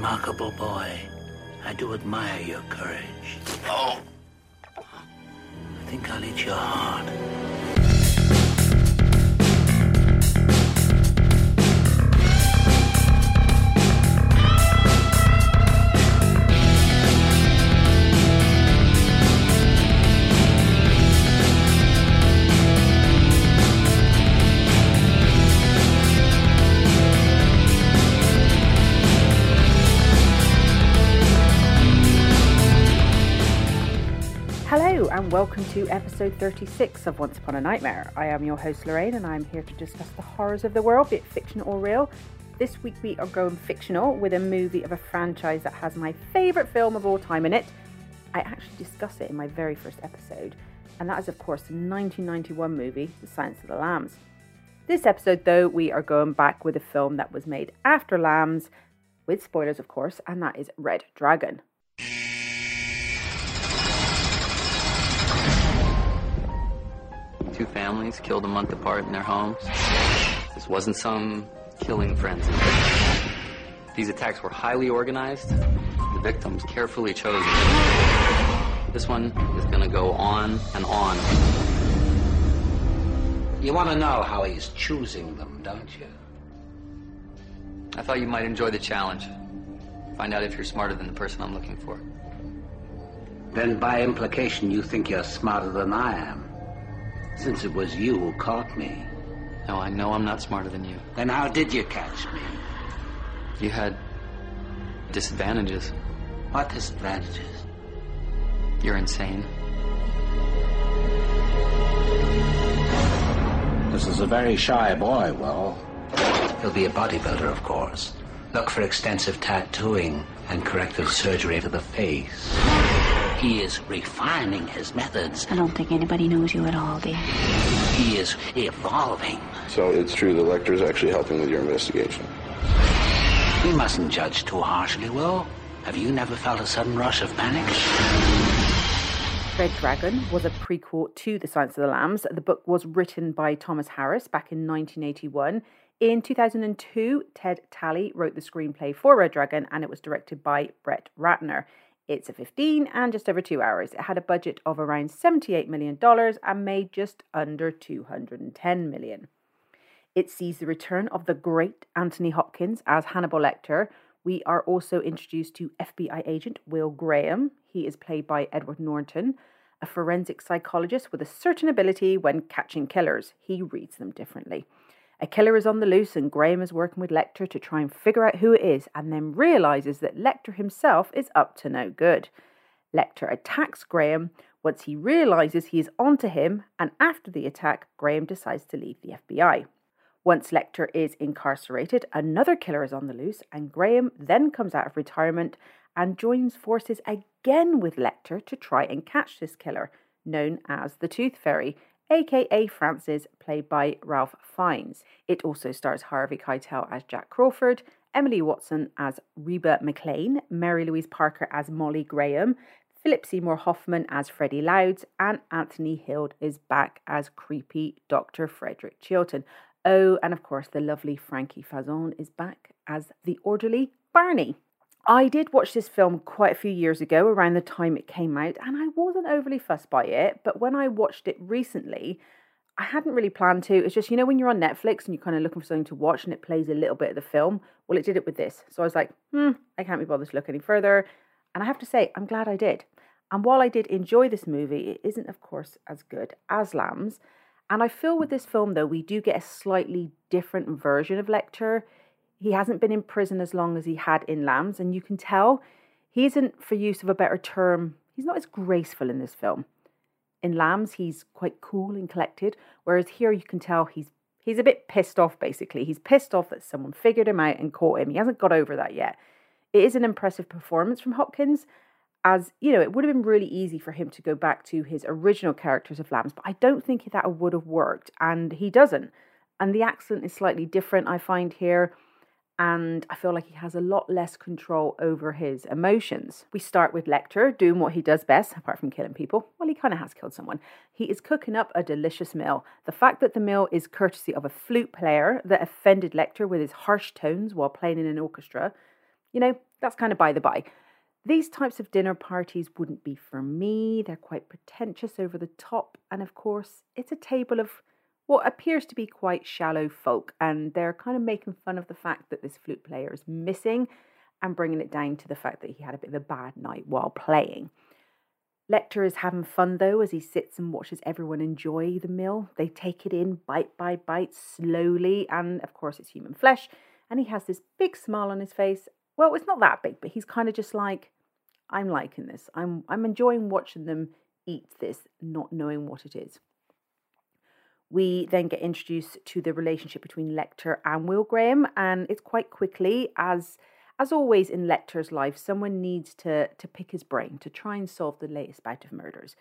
remarkable boy. I do admire your courage. Oh! I think I'll eat your heart. Welcome to episode 36 of Once Upon a Nightmare. I am your host Lorraine, and I'm here to discuss the horrors of the world, be it fiction or real. This week we are going fictional with a movie of a franchise that has my favourite film of all time in it. I actually discussed it in my very first episode, and that is, of course, the 1991 movie, The Silence of the Lambs. This episode, though, we are going back with a film that was made after Lambs, with spoilers, of course, and that is Red Dragon. Two families killed a month apart in their homes. This wasn't some killing frenzy. These attacks were highly organized, the victims carefully chosen. This one is gonna go on and on. You want to know how he's choosing them, don't you? I thought you might enjoy the challenge. Find out if you're smarter than the person I'm looking for. Then, by implication, you think you're smarter than I am. Since it was you who caught me. No, I know I'm not smarter than you. Then how did you catch me? You had disadvantages. What disadvantages? You're insane. This is a very shy boy, Will. He'll be a bodybuilder, of course. Look for extensive tattooing and corrective surgery to the face. He is refining his methods. I don't think anybody knows you at all, dear. He is evolving. So it's true the Lecter's actually helping with your investigation. We mustn't judge too harshly, Will. Have you never felt a sudden rush of panic? Red Dragon was a prequel to The Silence of the Lambs. The book was written by Thomas Harris back in 1981. In 2002, Ted Tally wrote the screenplay for Red Dragon and it was directed by Brett Ratner. It's a 15 and just over two hours. It had a budget of around $78 million and made just under 210 million. It sees the return of the great Anthony Hopkins as Hannibal Lecter. We are also introduced to FBI agent Will Graham. He is played by Edward Norton, a forensic psychologist with a certain ability when catching killers. He reads them differently. A killer is on the loose, and Graham is working with Lecter to try and figure out who it is, and then realizes that Lecter himself is up to no good. Lecter attacks Graham once he realizes he is onto him, and after the attack, Graham decides to leave the FBI. Once Lecter is incarcerated, another killer is on the loose, and Graham then comes out of retirement and joins forces again with Lecter to try and catch this killer, known as the Tooth Fairy, aka Francis, played by Ralph Fiennes. It also stars Harvey Keitel as Jack Crawford, Emily Watson as Reba McClane, Mary Louise Parker as Molly Graham, Philip Seymour Hoffman as Freddie Lounds, and Anthony Heald is back as creepy Dr. Frederick Chilton. Oh, and of course, the lovely Frankie Faison is back as the orderly Barney. I did watch this film quite a few years ago, around the time it came out, and I wasn't overly fussed by it. But when I watched it recently, I hadn't really planned to. It's just, you know, when you're on Netflix and you're kind of looking for something to watch and it plays a little bit of the film, well, it did it with this. So I was like, hmm, I can't be bothered to look any further. And I have to say, I'm glad I did. And while I did enjoy this movie, it isn't, of course, as good as Lambs. And I feel with this film, though, we do get a slightly different version of Lecter. He hasn't been in prison as long as he had in Lambs, and you can tell he isn't, for use of a better term, he's not as graceful in this film. In Lambs, he's quite cool and collected, whereas here you can tell he's he's a bit pissed off. Basically, he's pissed off that someone figured him out and caught him. He hasn't got over that yet. It is an impressive performance from Hopkins, as you know, it would have been really easy for him to go back to his original characters of Lambs, but I don't think that would have worked, and he doesn't. And the accent is slightly different, I find here, and I feel like he has a lot less control over his emotions. We start with Lecter doing what he does best, apart from killing people. Well, he kind of has killed someone. He is cooking up a delicious meal. The fact that the meal is courtesy of a flute player that offended Lecter with his harsh tones while playing in an orchestra you know, that's kind of by the by. These types of dinner parties wouldn't be for me. They're quite pretentious over the top. And of course, it's a table of what appears to be quite shallow folk. And they're kind of making fun of the fact that this flute player is missing and bringing it down to the fact that he had a bit of a bad night while playing. Lecter is having fun though as he sits and watches everyone enjoy the meal. They take it in bite by bite, slowly, and of course it's human flesh. And he has this big smile on his face. Well, it's not that big, but he's kind of just like, I'm liking this. I'm I'm enjoying watching them eat this, not knowing what it is. We then get introduced to the relationship between Lecter and Will Graham, and it's quite quickly as as always in Lecter's life, someone needs to, to pick his brain to try and solve the latest bout of murders.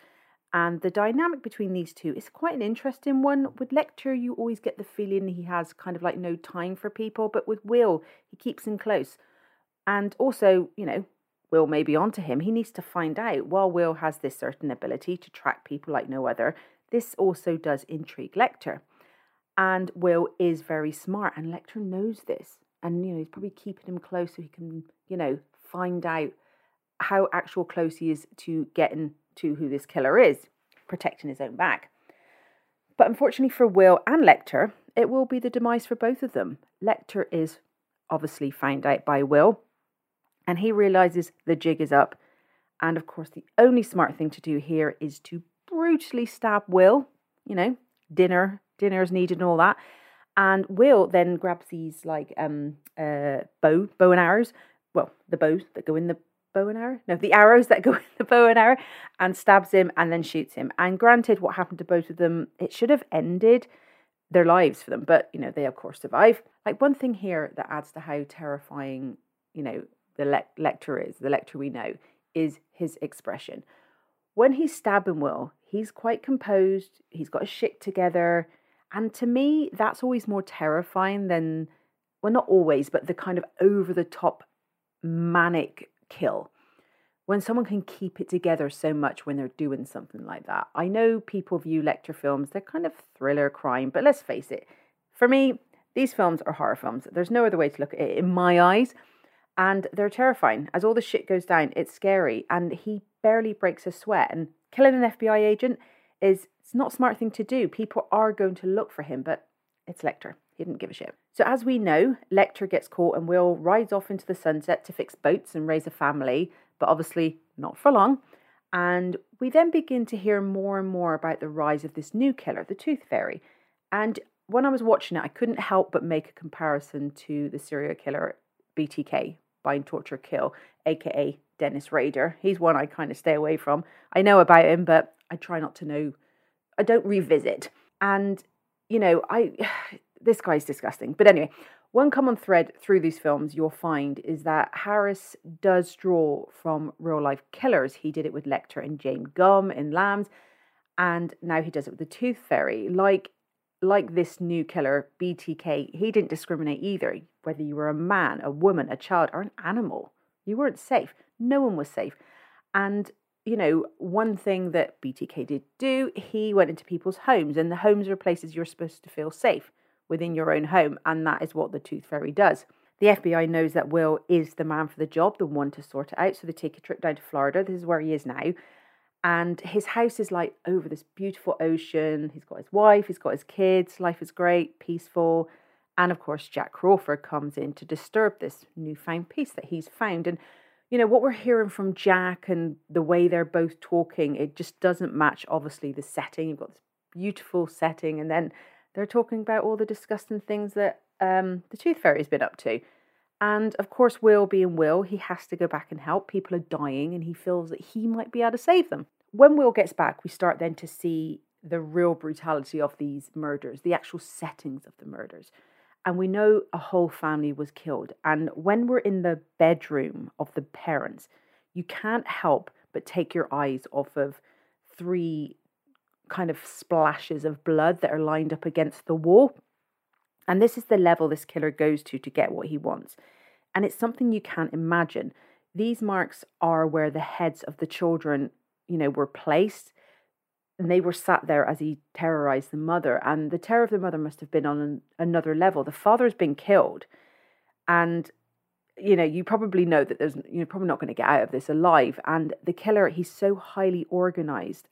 And the dynamic between these two is quite an interesting one. With Lecter, you always get the feeling he has kind of like no time for people, but with Will, he keeps him close. And also, you know, Will may be onto him. He needs to find out. While Will has this certain ability to track people like no other, this also does intrigue Lecter. And Will is very smart, and Lecter knows this. And you know he's probably keeping him close so he can you know find out how actual close he is to getting to who this killer is protecting his own back. But unfortunately for will and lecter it will be the demise for both of them. Lecter is obviously found out by will and he realizes the jig is up. And of course the only smart thing to do here is to brutally stab will you know dinner dinner is needed and all that and Will then grabs these like um uh bow bow and arrows. Well, the bows that go in the bow and arrow. No, the arrows that go in the bow and arrow, and stabs him and then shoots him. And granted, what happened to both of them, it should have ended their lives for them, but you know they of course survive. Like one thing here that adds to how terrifying you know the le- Lecter is, the Lecter we know, is his expression. When he's stabbing Will, he's quite composed. He's got his shit together and to me, that's always more terrifying than, well, not always, but the kind of over the top manic kill. When someone can keep it together so much when they're doing something like that. I know people view Lecter films, they're kind of thriller crime, but let's face it, for me, these films are horror films. There's no other way to look at it in my eyes. And they're terrifying. As all the shit goes down, it's scary. And he barely breaks a sweat. And killing an FBI agent is it's not a smart thing to do. People are going to look for him, but it's Lecter. He didn't give a shit. So, as we know, Lecter gets caught and Will rides off into the sunset to fix boats and raise a family, but obviously not for long. And we then begin to hear more and more about the rise of this new killer, the Tooth Fairy. And when I was watching it, I couldn't help but make a comparison to the serial killer BTK, Bind, Torture, Kill, aka Dennis Rader. He's one I kind of stay away from. I know about him, but I try not to know I don't revisit. And, you know, I this guy's disgusting. But anyway, one common thread through these films you'll find is that Harris does draw from real life killers. He did it with Lecter and Jame Gumb in Lambs, and now he does it with the Tooth Fairy. Like like this new killer, BTK, he didn't discriminate either, whether you were a man, a woman, a child, or an animal. You weren't safe. No one was safe. And you know, one thing that BTK did do, he went into people's homes, and the homes are places you're supposed to feel safe within your own home, and that is what the Tooth Fairy does. The FBI knows that Will is the man for the job, the one to sort it out, so they take a trip down to Florida. This is where he is now. And his house is like over this beautiful ocean. He's got his wife, he's got his kids, life is great, peaceful. And of course, Jack Crawford comes in to disturb this newfound peace that he's found. And you know, what we're hearing from Jack and the way they're both talking, it just doesn't match, obviously, the setting. You've got this beautiful setting, and then they're talking about all the disgusting things that um, the Tooth Fairy's been up to. And of course, Will being Will, he has to go back and help. People are dying, and he feels that he might be able to save them. When Will gets back, we start then to see the real brutality of these murders, the actual settings of the murders and we know a whole family was killed. And when we're in the bedroom of the parents, you can't help but take your eyes off of three kind of splashes of blood that are lined up against the wall. And this is the level this killer goes to to get what he wants. And it's something you can't imagine. These marks are where the heads of the children, you know, were placed and they were sat there as he terrorized the mother. And the terror of the mother must have been on an, another level. The father's been killed, and you know, you probably know that there's you're probably not going to get out of this alive. And the killer, he's so highly organized.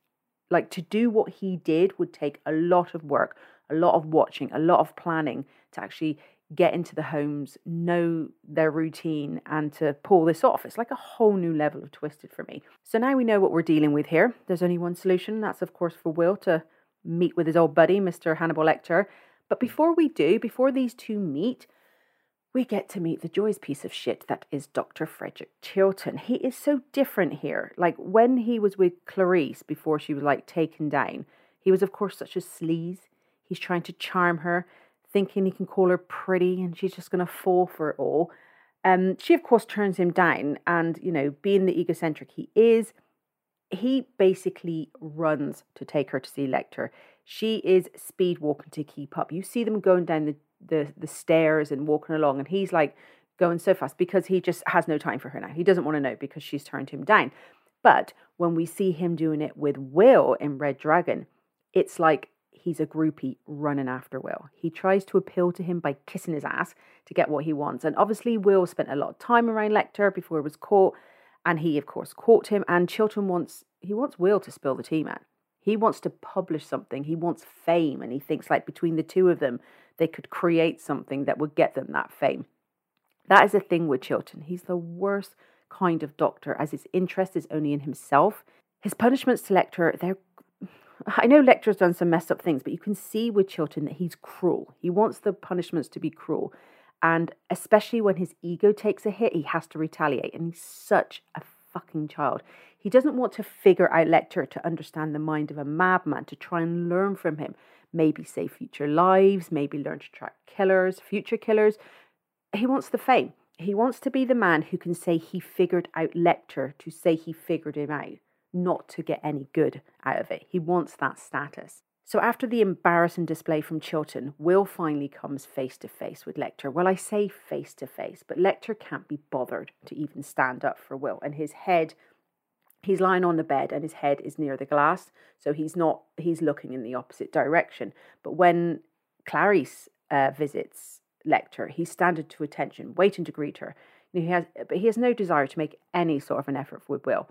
Like to do what he did would take a lot of work, a lot of watching, a lot of planning to actually get into the homes, know their routine, and to pull this off. It's like a whole new level of twisted for me. So now we know what we're dealing with here. There's only one solution. That's, of course, for Will to meet with his old buddy, Mr. Hannibal Lecter. But before we do, before these two meet, we get to meet the Joy's piece of shit that is Dr. Frederick Chilton. He is so different here. Like when he was with Clarice before she was like taken down, he was, of course, such a sleaze. He's trying to charm her thinking he can call her pretty and she's just going to fall for it all. Um, she, of course, turns him down, and you know, being the egocentric he is, he basically runs to take her to see Lecter. She is speed walking to keep up. You see them going down the, the, the stairs and walking along, and he's like going so fast because he just has no time for her now. He doesn't want to know because she's turned him down. But when we see him doing it with Will in Red Dragon, it's like he's a groupie running after Will. He tries to appeal to him by kissing his ass to get what he wants. And obviously, Will spent a lot of time around Lecter before he was caught. And he, of course, caught him. And Chilton wants he wants Will to spill the tea, man. He wants to publish something. He wants fame. And he thinks like between the two of them, they could create something that would get them that fame. That is the thing with Chilton. He's the worst kind of doctor, as his interest is only in himself. His punishments to Lecter, they're I know Lecter's done some messed up things, but you can see with Chilton that he's cruel. He wants the punishments to be cruel. And especially when his ego takes a hit, he has to retaliate. And he's such a fucking child. He doesn't want to figure out Lecter to understand the mind of a madman, to try and learn from him. Maybe save future lives, maybe learn to track killers, future killers. He wants the fame. He wants to be the man who can say he figured out Lecter, to say he figured him out not to get any good out of it. He wants that status. So after the embarrassing display from Chilton, Will finally comes face to face with Lecter. Well, I say face to face, but Lecter can't be bothered to even stand up for Will, and his head he's lying on the bed and his head is near the glass so he's not he's looking in the opposite direction but when clarice uh, visits lecter he's standing to attention waiting to greet her he has but he has no desire to make any sort of an effort with will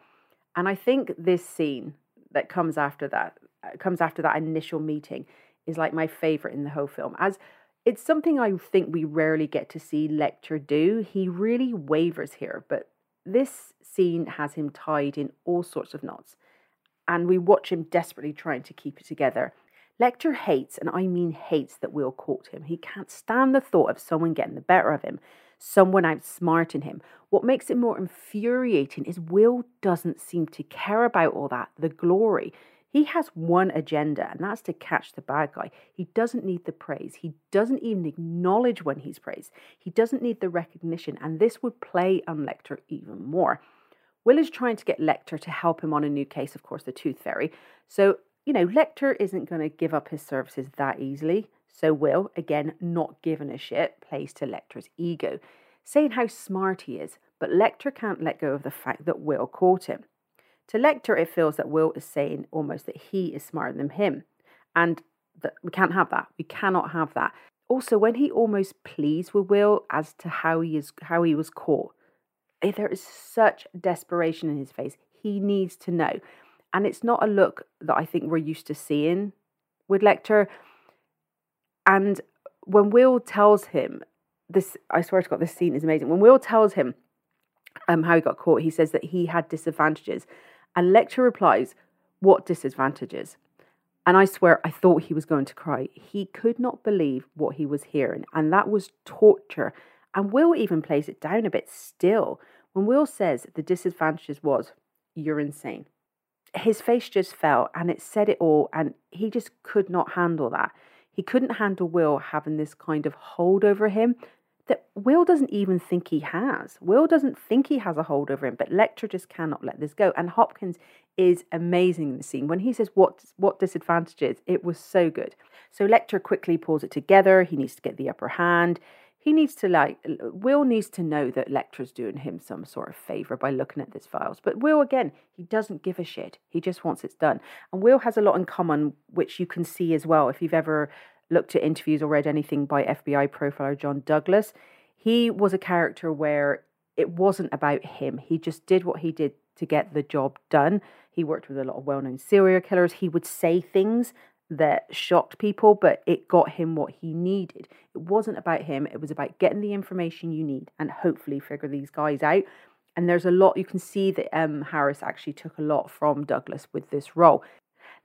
and I think this scene that comes after that uh, comes after that initial meeting is like my favorite in the whole film as it's something I think we rarely get to see Lecter do. He really wavers here, but this scene has him tied in all sorts of knots, and we watch him desperately trying to keep it together. Lecter hates, and I mean hates, that Will caught him. He can't stand the thought of someone getting the better of him someone outsmarting him. What makes it more infuriating is Will doesn't seem to care about all that, the glory. He has one agenda, and that's to catch the bad guy. He doesn't need the praise. He doesn't even acknowledge when he's praised. He doesn't need the recognition, and this would play on Lecter even more. Will is trying to get Lecter to help him on a new case, of course, the Tooth Fairy. So, you know, Lecter isn't going to give up his services that easily. So Will, again, not given a shit, plays to Lecter's ego, saying how smart he is, but Lecter can't let go of the fact that Will caught him. To Lecter, it feels that Will is saying almost that he is smarter than him. And that we can't have that. We cannot have that. Also, when he almost pleads with Will as to how he is how he was caught, eh, there is such desperation in his face. He needs to know. And it's not a look that I think we're used to seeing with Lecter. And when Will tells him this, I swear to God, this scene is amazing. When Will tells him um, how he got caught, he says that he had disadvantages. And Lecter replies, What disadvantages? And I swear, I thought he was going to cry. He could not believe what he was hearing, and that was torture. And Will even plays it down a bit still. When Will says the disadvantages was, You're insane. His face just fell, and it said it all, and he just could not handle that. He couldn't handle Will having this kind of hold over him that Will doesn't even think he has. Will doesn't think he has a hold over him, but Lecter just cannot let this go. And Hopkins is amazing in the scene. When he says what what disadvantages, it was so good. So Lecter quickly pulls it together. He needs to get the upper hand he needs to like Will needs to know that Lecter's doing him some sort of favor by looking at these files. But Will again, he doesn't give a shit. He just wants it done. And Will has a lot in common, which you can see as well if you've ever looked at interviews or read anything by FBI profiler John Douglas. He was a character where it wasn't about him. He just did what he did to get the job done. He worked with a lot of well known serial killers. He would say things that shocked people, but it got him what he needed. It wasn't about him, it was about getting the information you need and hopefully figure these guys out. And there's a lot you can see that um, Harris actually took a lot from Douglas with this role.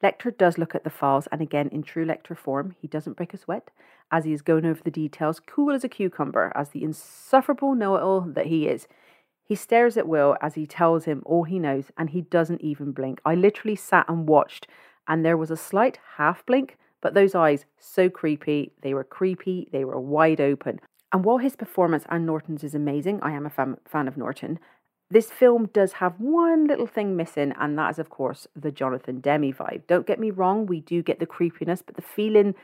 Lecter does look at the files, and again, in true Lecter form, he doesn't break a sweat as he is going over the details, cool as a cucumber, as the insufferable know it all that he is. He stares at Will as he tells him all he knows, and he doesn't even blink. I literally sat and watched, and there was a slight half blink, but those eyes, so creepy. They were creepy, they were wide open. And while his performance and Norton's is amazing, I am a fan, fan of Norton, this film does have one little thing missing, and that is, of course, the Jonathan Demme vibe. Don't get me wrong, we do get the creepiness, but the feeling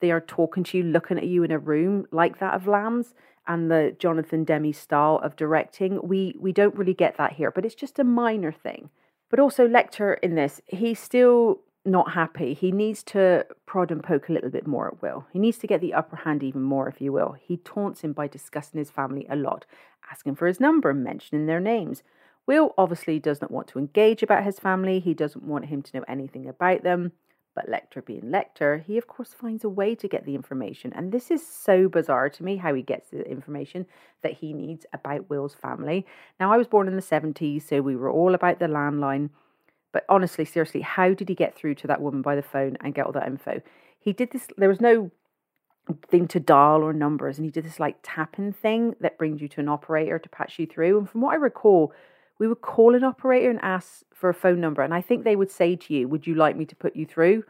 they are talking to you, looking at you in a room like that of Lambs and the Jonathan Demme style of directing, we we don't really get that here. But it's just a minor thing. But also Lecter in this, he still not happy. He needs to prod and poke a little bit more at Will. He needs to get the upper hand even more, if you will. He taunts him by discussing his family a lot asking for his number and mentioning their names. Will obviously does not want to engage about his family, he doesn't want him to know anything about them. But Lecter being Lecter, he of course finds a way to get the information. And this is so bizarre to me how he gets the information that he needs about Will's family. Now, I was born in the 70s, so we were all about the landline. But honestly, seriously, how did he get through to that woman by the phone and get all that info? He did this, there was no thing to dial or numbers and he did this like tapping thing that brings you to an operator to patch you through. And from what i recall we would call an operator and ask for a phone number and i think they would say to you would you like me to put you through?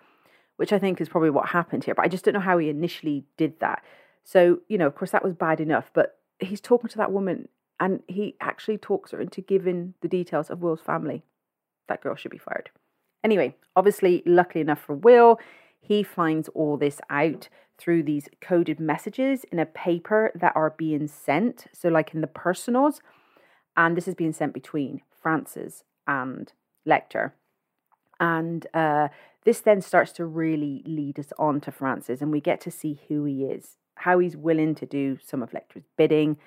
Which i think is probably what happened here but i just don't know how he initially did that. So you know of course that was bad enough but he's talking to that woman and he actually talks her into giving the details of will's family that girl should be fired anyway obviously luckily enough for will he finds all this out through these coded messages in a paper that are being sent. So, like in the personals, and this is being sent between Francis and Lecter. And uh, this then starts to really lead us on to Francis, and we get to see who he is, how he's willing to do some of Lecter's bidding.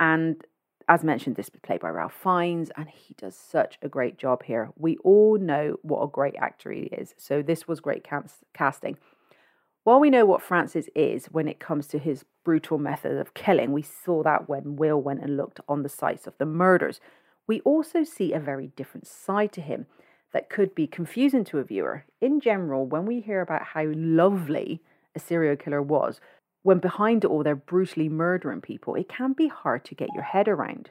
And as mentioned, this was played by Ralph Fiennes, and he does such a great job here. We all know what a great actor he is, so this was great cast- casting. While we know what Francis is when it comes to his brutal method of killing, we saw that when Will went and looked on the sites of the murders, we also see a very different side to him that could be confusing to a viewer. In general, when we hear about how lovely a serial killer was, when behind it all they're brutally murdering people, it can be hard to get your head around.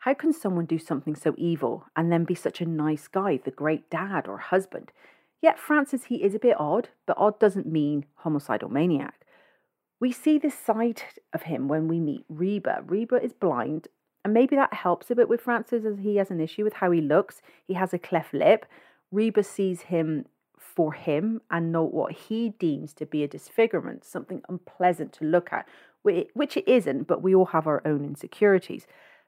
How can someone do something so evil and then be such a nice guy, the great dad or husband? Yet Francis, he is a bit odd, but odd doesn't mean homicidal maniac. We see this side of him when we meet Reba. Reba is blind, and maybe that helps a bit with Francis as he has an issue with how he looks. He has a cleft lip. Reba sees him for him and note what he deems to be a disfigurement, something unpleasant to look at, which it isn't, but we all have our own insecurities.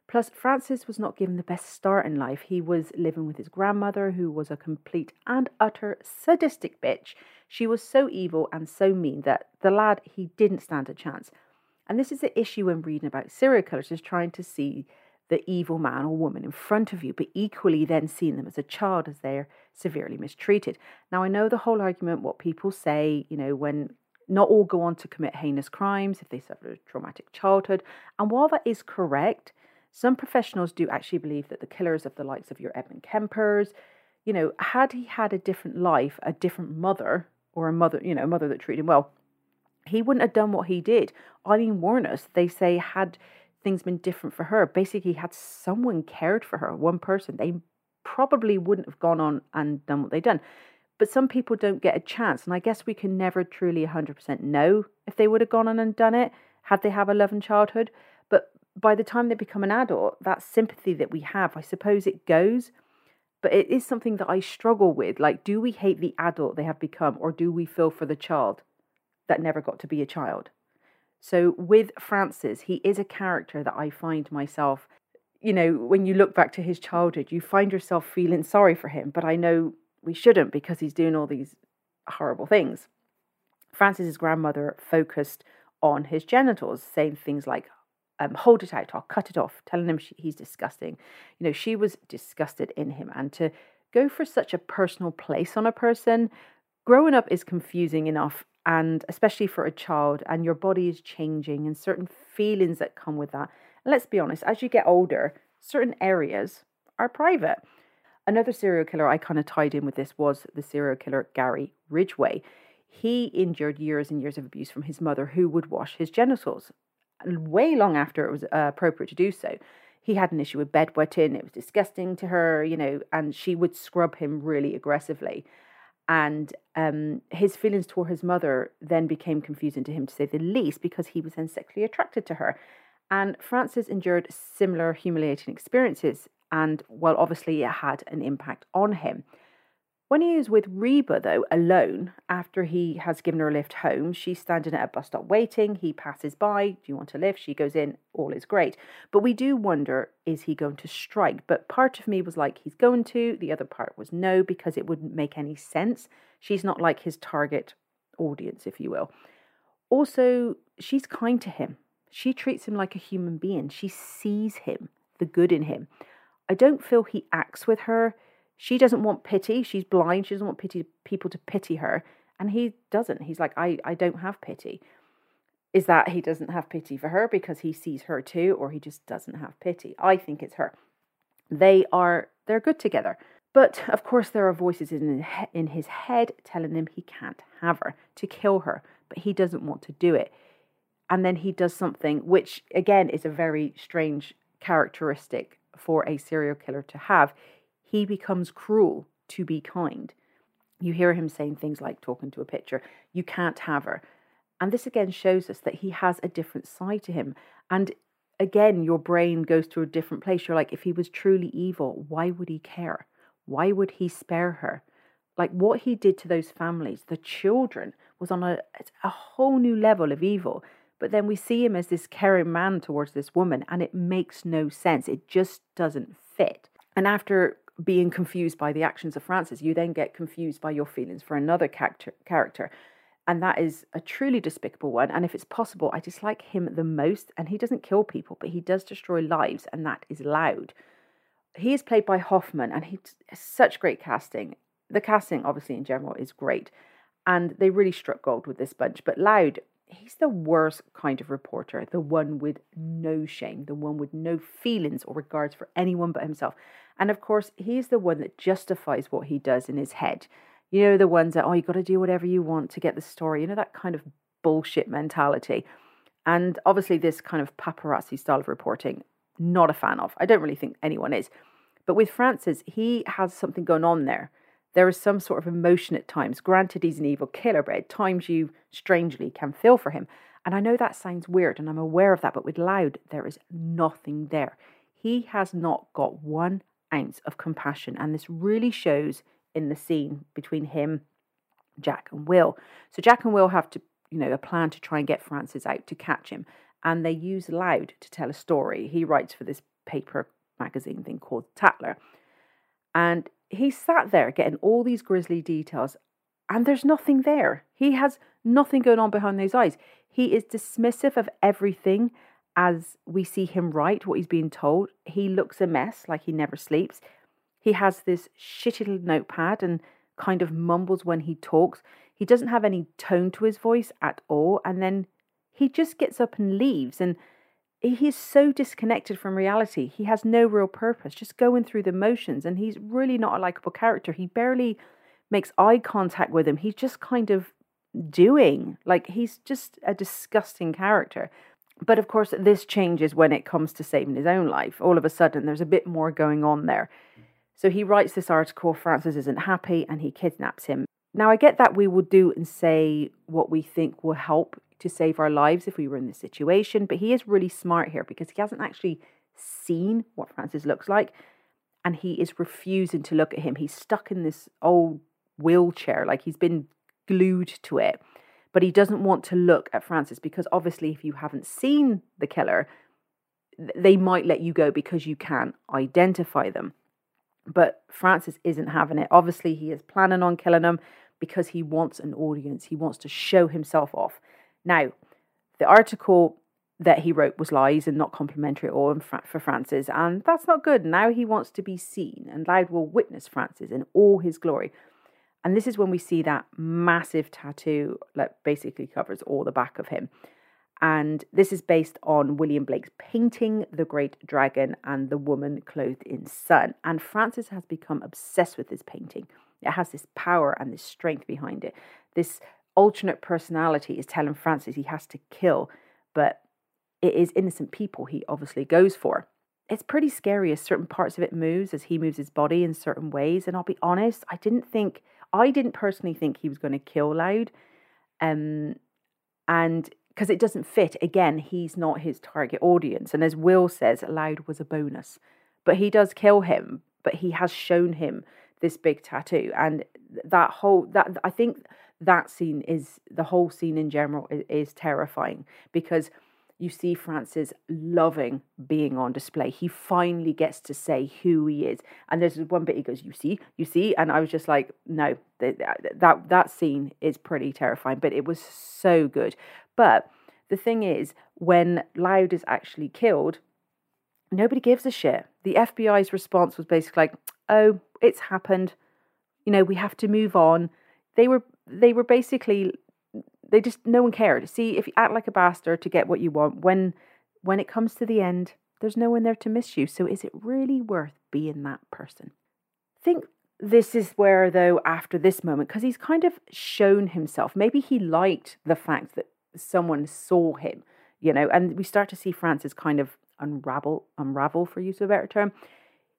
Plus, Francis was not given the best start in life. He was living with his grandmother, who was a complete and utter sadistic bitch. She was so evil and so mean that the lad, he didn't stand a chance. And this is the issue when reading about serial killers, is trying to see the evil man or woman in front of you, but equally then seeing them as a child as they're severely mistreated. Now, I know the whole argument, what people say, you know, when not all go on to commit heinous crimes if they suffered a traumatic childhood. And while that is correct, some professionals do actually believe that the killers of the likes of your Edmund Kempers, you know, had he had a different life, a different mother, or a mother, you know, a mother that treated him well, he wouldn't have done what he did. Aileen Wuornos, they say, had things been different for her, basically had someone cared for her, one person, they probably wouldn't have gone on and done what they've done. But some people don't get a chance, and I guess we can never truly 100% know if they would have gone on and done it had they have a loving childhood. But by the time they become an adult, that sympathy that we have, I suppose it goes. But it is something that I struggle with. Like, do we hate the adult they have become, or do we feel for the child that never got to be a child? So, with Francis, he is a character that I find myself, you know, when you look back to his childhood, you find yourself feeling sorry for him. But I know we shouldn't because he's doing all these horrible things. Francis's grandmother focused on his genitals, saying things like um, hold it out, I'll cut it off, telling him she, he's disgusting. You know, she was disgusted in him. And to go for such a personal place on a person, growing up is confusing enough. And especially for a child, and your body is changing, and certain feelings that come with that. And let's be honest, as you get older, certain areas are private. Another serial killer I kind of tied in with this was the serial killer Gary Ridgway. He endured years and years of abuse from his mother, who would wash his genitals way long after it was uh, appropriate to do so. He had an issue with bedwetting. It was disgusting to her, you know, and she would scrub him really aggressively. And um, his feelings toward his mother then became confusing to him, to say the least, because he was then sexually attracted to her. And Francis endured similar humiliating experiences, and well, obviously, it had an impact on him. When he is with Reba, though, alone, after he has given her a lift home, she's standing at a bus stop waiting. He passes by. Do you want a lift? She goes in. All is great. But we do wonder is he going to strike? But part of me was like, he's going to. The other part was no, because it wouldn't make any sense. She's not like his target audience, if you will. Also, she's kind to him. She treats him like a human being. She sees him, the good in him. I don't feel he acts with her she doesn't want pity. She's blind. She doesn't want pity people to pity her. And he doesn't. He's like, I, I don't have pity. Is that he doesn't have pity for her because he sees her too, or he just doesn't have pity? I think it's her. They are they're good together. But of course, there are voices in in his head telling him he can't have her, to kill her, but he doesn't want to do it. And then he does something which, again, is a very strange characteristic for a serial killer to have he becomes cruel to be kind. You hear him saying things like talking to a picture, you can't have her. And this again shows us that he has a different side to him. And again, your brain goes to a different place. You're like, if he was truly evil, why would he care? Why would he spare her? Like what he did to those families, the children, was on a, a whole new level of evil. But then we see him as this caring man towards this woman, and it makes no sense. It just doesn't fit. And after being confused by the actions of Francis, you then get confused by your feelings for another character. character. And that is a truly despicable one. And if it's possible, I dislike him the most. And he doesn't kill people, but he does destroy lives, and that is loud. He is played by Hoffman, and he's such great casting. The casting, obviously, in general, is great. And they really struck gold with this bunch. But Loud, he's the worst kind of reporter, the one with no shame, the one with no feelings or regards for anyone but himself. And of course, he's the one that justifies what he does in his head. You know, the ones that, oh, you got to do whatever you want to get the story, you know, that kind of bullshit mentality. And obviously, this kind of paparazzi style of reporting, not a fan of. I don't really think anyone is. But with Francis, he has something going on there there is some sort of emotion at times. Granted, he's an evil killer, but at times you strangely can feel for him. And I know that sounds weird, and I'm aware of that, but with Loud, there is nothing there. He has not got one ounce of compassion, and this really shows in the scene between him, Jack, and Will. So Jack and Will have to, you know, a plan to try and get Francis out to catch him, and they use Loud to tell a story. He writes for this paper magazine thing called Tattler, and he sat there getting all these grisly details, and there's nothing there. He has nothing going on behind those eyes. He is dismissive of everything as we see him write what he's being told. He looks a mess, like he never sleeps. He has this shitty little notepad and kind of mumbles when he talks. He doesn't have any tone to his voice at all. And then he just gets up and leaves. And he's so disconnected from reality. He has no real purpose, just going through the motions. And he's really not a likable character. He barely makes eye contact with him. He's just kind of doing. Like, he's just a disgusting character. But of course, this changes when it comes to saving his own life. All of a sudden, there's a bit more going on there. So he writes this article Francis isn't happy and he kidnaps him. Now, I get that we will do and say what we think will help to save our lives if we were in this situation. But he is really smart here because he hasn't actually seen what Francis looks like and he is refusing to look at him. He's stuck in this old wheelchair, like he's been glued to it. But he doesn't want to look at Francis because obviously, if you haven't seen the killer, they might let you go because you can't identify them. But Francis isn't having it. Obviously, he is planning on killing him because he wants an audience. He wants to show himself off. Now, the article that he wrote was lies and not complimentary at all for Francis, and that's not good. Now he wants to be seen, and Loud will witness Francis in all his glory. And this is when we see that massive tattoo that basically covers all the back of him. And this is based on William Blake's painting, The Great Dragon and the Woman Clothed in Sun. And Francis has become obsessed with this painting. It has this power and this strength behind it. This alternate personality is telling Francis he has to kill, but it is innocent people he obviously goes for. It's pretty scary as certain parts of it moves as he moves his body in certain ways. And I'll be honest, I didn't think I didn't personally think he was going to kill Loud. Um and because it doesn't fit. Again, he's not his target audience. And as Will says, Loud was a bonus. But he does kill him, but he has shown him this big tattoo. And that whole that I think that scene is the whole scene in general is, is terrifying because you see Francis loving being on display. He finally gets to say who he is. And there's one bit he goes, "You see, you see," and I was just like, "No, that that scene is pretty terrifying." But it was so good. But the thing is, when Loud is actually killed, nobody gives a shit. The FBI's response was basically like, "Oh, it's happened. You know, we have to move on." They were they were basically they just no one cared. See, if you act like a bastard to get what you want, when when it comes to the end, there's no one there to miss you. So is it really worth being that person? think this is where though after this moment because he's kind of shown himself maybe he liked the fact that someone saw him, you know, and we start to see Francis kind of unravel, unravel for use of a better term.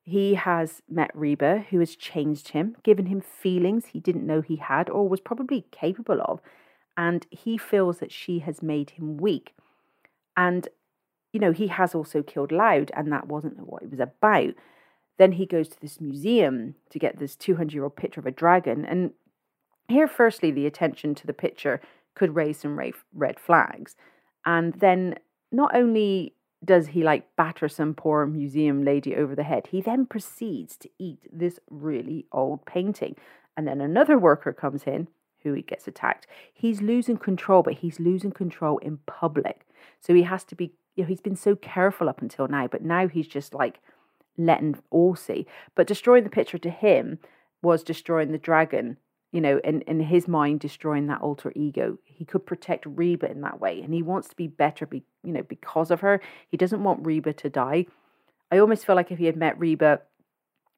He has met Reba, who has changed him, given him feelings he didn't know he had or was probably capable of, and he feels that she has made him weak. And, you know, he has also killed Loud, and that wasn't what it was about. Then he goes to this museum to get this 200 year old picture of a dragon. And here, firstly, the attention to the picture could raise some red flags. And then not only does he like batter some poor museum lady over the head, he then proceeds to eat this really old painting. And then another worker comes in who he gets attacked. He's losing control, but he's losing control in public. So he has to be, you know, he's been so careful up until now, but now he's just like letting all see. But destroying the picture to him was destroying the dragon you know, in, in his mind, destroying that alter ego. He could protect Reba in that way, and he wants to be better, be, you know, because of her. He doesn't want Reba to die. I almost feel like if he had met Reba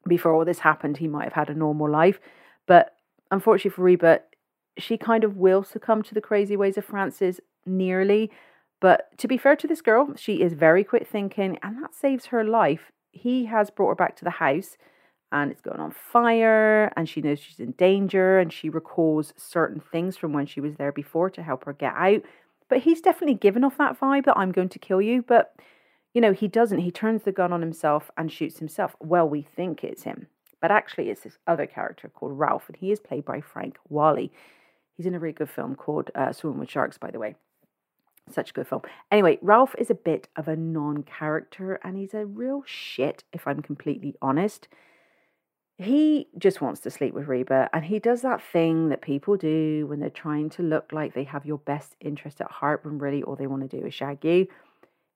before all this happened, he might have had a normal life. But unfortunately for Reba, she kind of will succumb to the crazy ways of Francis nearly. But to be fair to this girl, she is very quick thinking, and that saves her life. He has brought her back to the house and it's going on fire and she knows she's in danger and she recalls certain things from when she was there before to help her get out but he's definitely given off that vibe that i'm going to kill you but you know he doesn't he turns the gun on himself and shoots himself well we think it's him but actually it's this other character called ralph and he is played by frank whaley he's in a really good film called uh, swimming with sharks by the way such a good film. Anyway, Ralph is a bit of a non character and he's a real shit, if I'm completely honest he just wants to sleep with Reba and he does that thing that people do when they're trying to look like they have your best interest at heart when really all they want to do is shag you.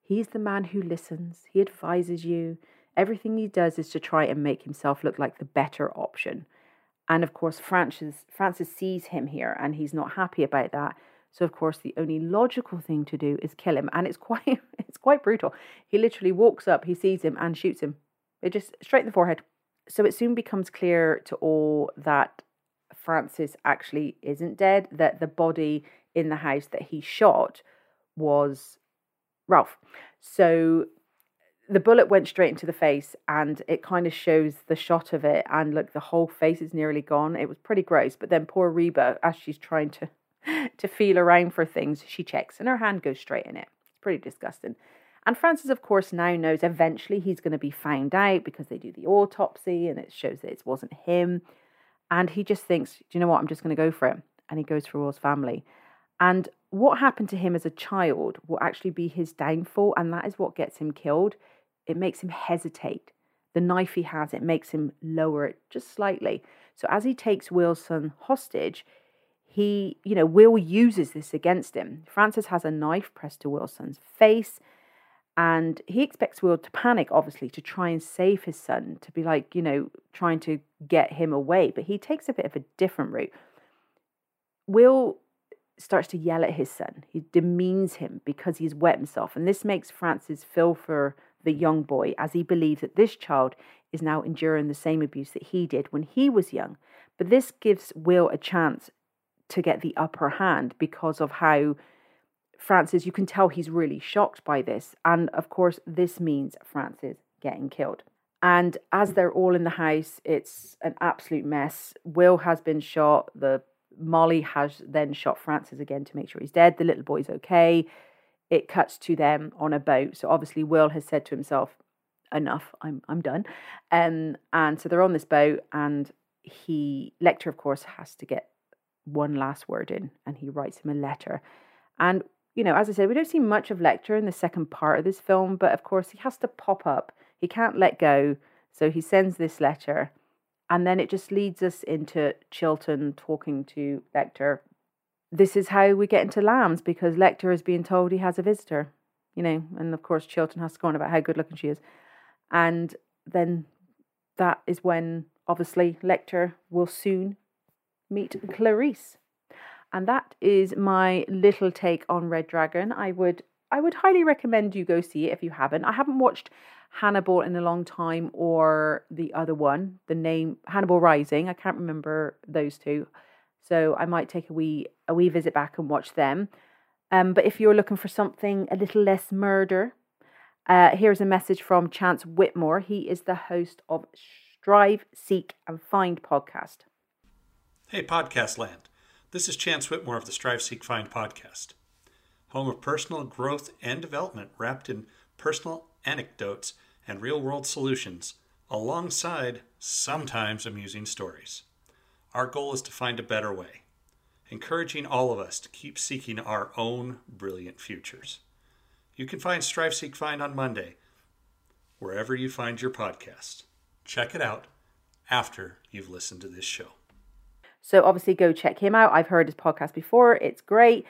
He's the man who listens, he advises you. Everything he does is to try and make himself look like the better option. And of course, Francis, Francis sees him here and he's not happy about that. So of course, the only logical thing to do is kill him, and it's quite it's quite brutal. He literally walks up, he sees him, and shoots him. It just straight in the forehead. So it soon becomes clear to all that Francis actually isn't dead, that the body in the house that he shot was Ralph. So the bullet went straight into the face and it kind of shows the shot of it and look the whole face is nearly gone it was pretty gross but then poor reba as she's trying to to feel around for things she checks and her hand goes straight in it it's pretty disgusting and Francis, of course, now knows eventually he's going to be found out because they do the autopsy and it shows that it wasn't him. And he just thinks, do you know what? I'm just going to go for it. And he goes for Will's family. And what happened to him as a child will actually be his downfall. And that is what gets him killed. It makes him hesitate. The knife he has, it makes him lower it just slightly. So as he takes Will's son hostage, he, you know, Will uses this against him. Francis has a knife pressed to Will's son's face, and he expects Will to panic, obviously, to try and save his son, to be like, you know, trying to get him away. But he takes a bit of a different route. Will starts to yell at his son. He demeans him because he's wet himself. And this makes Francis feel for the young boy as he believes that this child is now enduring the same abuse that he did when he was young. But this gives Will a chance to get the upper hand because of how Francis, you can tell he's really shocked by this. And of course, this means Francis getting killed. And as they're all in the house, it's an absolute mess. Will has been shot. The Molly has then shot Francis again to make sure he's dead. The little boy's okay. It cuts to them on a boat. So obviously, Will has said to himself, "Enough. I'm I'm done." Um, and so they're on this boat, and he Lecter, of course, has to get one last word in, and he writes him a letter. And you know, as I said, we don't see much of Lecter in the second part of this film, but of course, he has to pop up. He can't let go, so he sends this letter and then it just leads us into Chilton talking to Lecter. This is how we get into Lambs because Lecter is being told he has a visitor, you know, and of course Chilton has to go on about how good looking she is. And then that is when obviously Lecter will soon meet Clarice. And that is my little take on Red Dragon. I would I would highly recommend you go see it if you haven't. I haven't watched Hannibal in a long time or the other one, the name Hannibal Rising. I can't remember those two. So I might take a wee a wee visit back and watch them. Um, but if you're looking for something a little less murder, uh, here's a message from Chance Whitmore. He is the host of Strive, Seek, and Find podcast. Hey, podcast land. This is Chance Whitmore of the Strive, Seek, Find podcast, home of personal growth and development wrapped in personal anecdotes, and real world solutions, alongside sometimes amusing stories. Our goal is to find a better way, encouraging all of us to keep seeking our own brilliant futures. You can find Strive Seek Find on Monday, wherever you find your podcast. Check it out after you've listened to this show. So obviously go check him out. I've heard his podcast before. It's great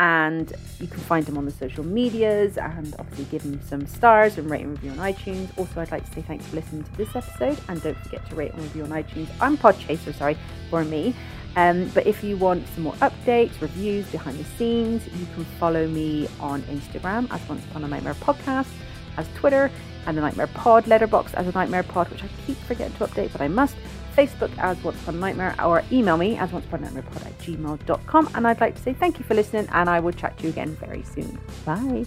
and you can find him on the social medias and obviously give him some stars and rate and review on iTunes. Also, I'd like to say thanks for listening to this episode and don't forget to rate and review on iTunes. I'm Podchaser, sorry, for me. Um, but if you want some more updates, reviews, behind the scenes, you can follow me on Instagram as Once Upon a Nightmare Podcast, as Twitter, and the Nightmare Pod Letterboxd as a Nightmare Pod, which I keep forgetting to update, but I must. Facebook as Once Upon a Nightmare, or email me as Once Upon a Nightmare Pod at gmail.com. And I'd like to say thank you for listening, and I will chat to you again very soon. Bye.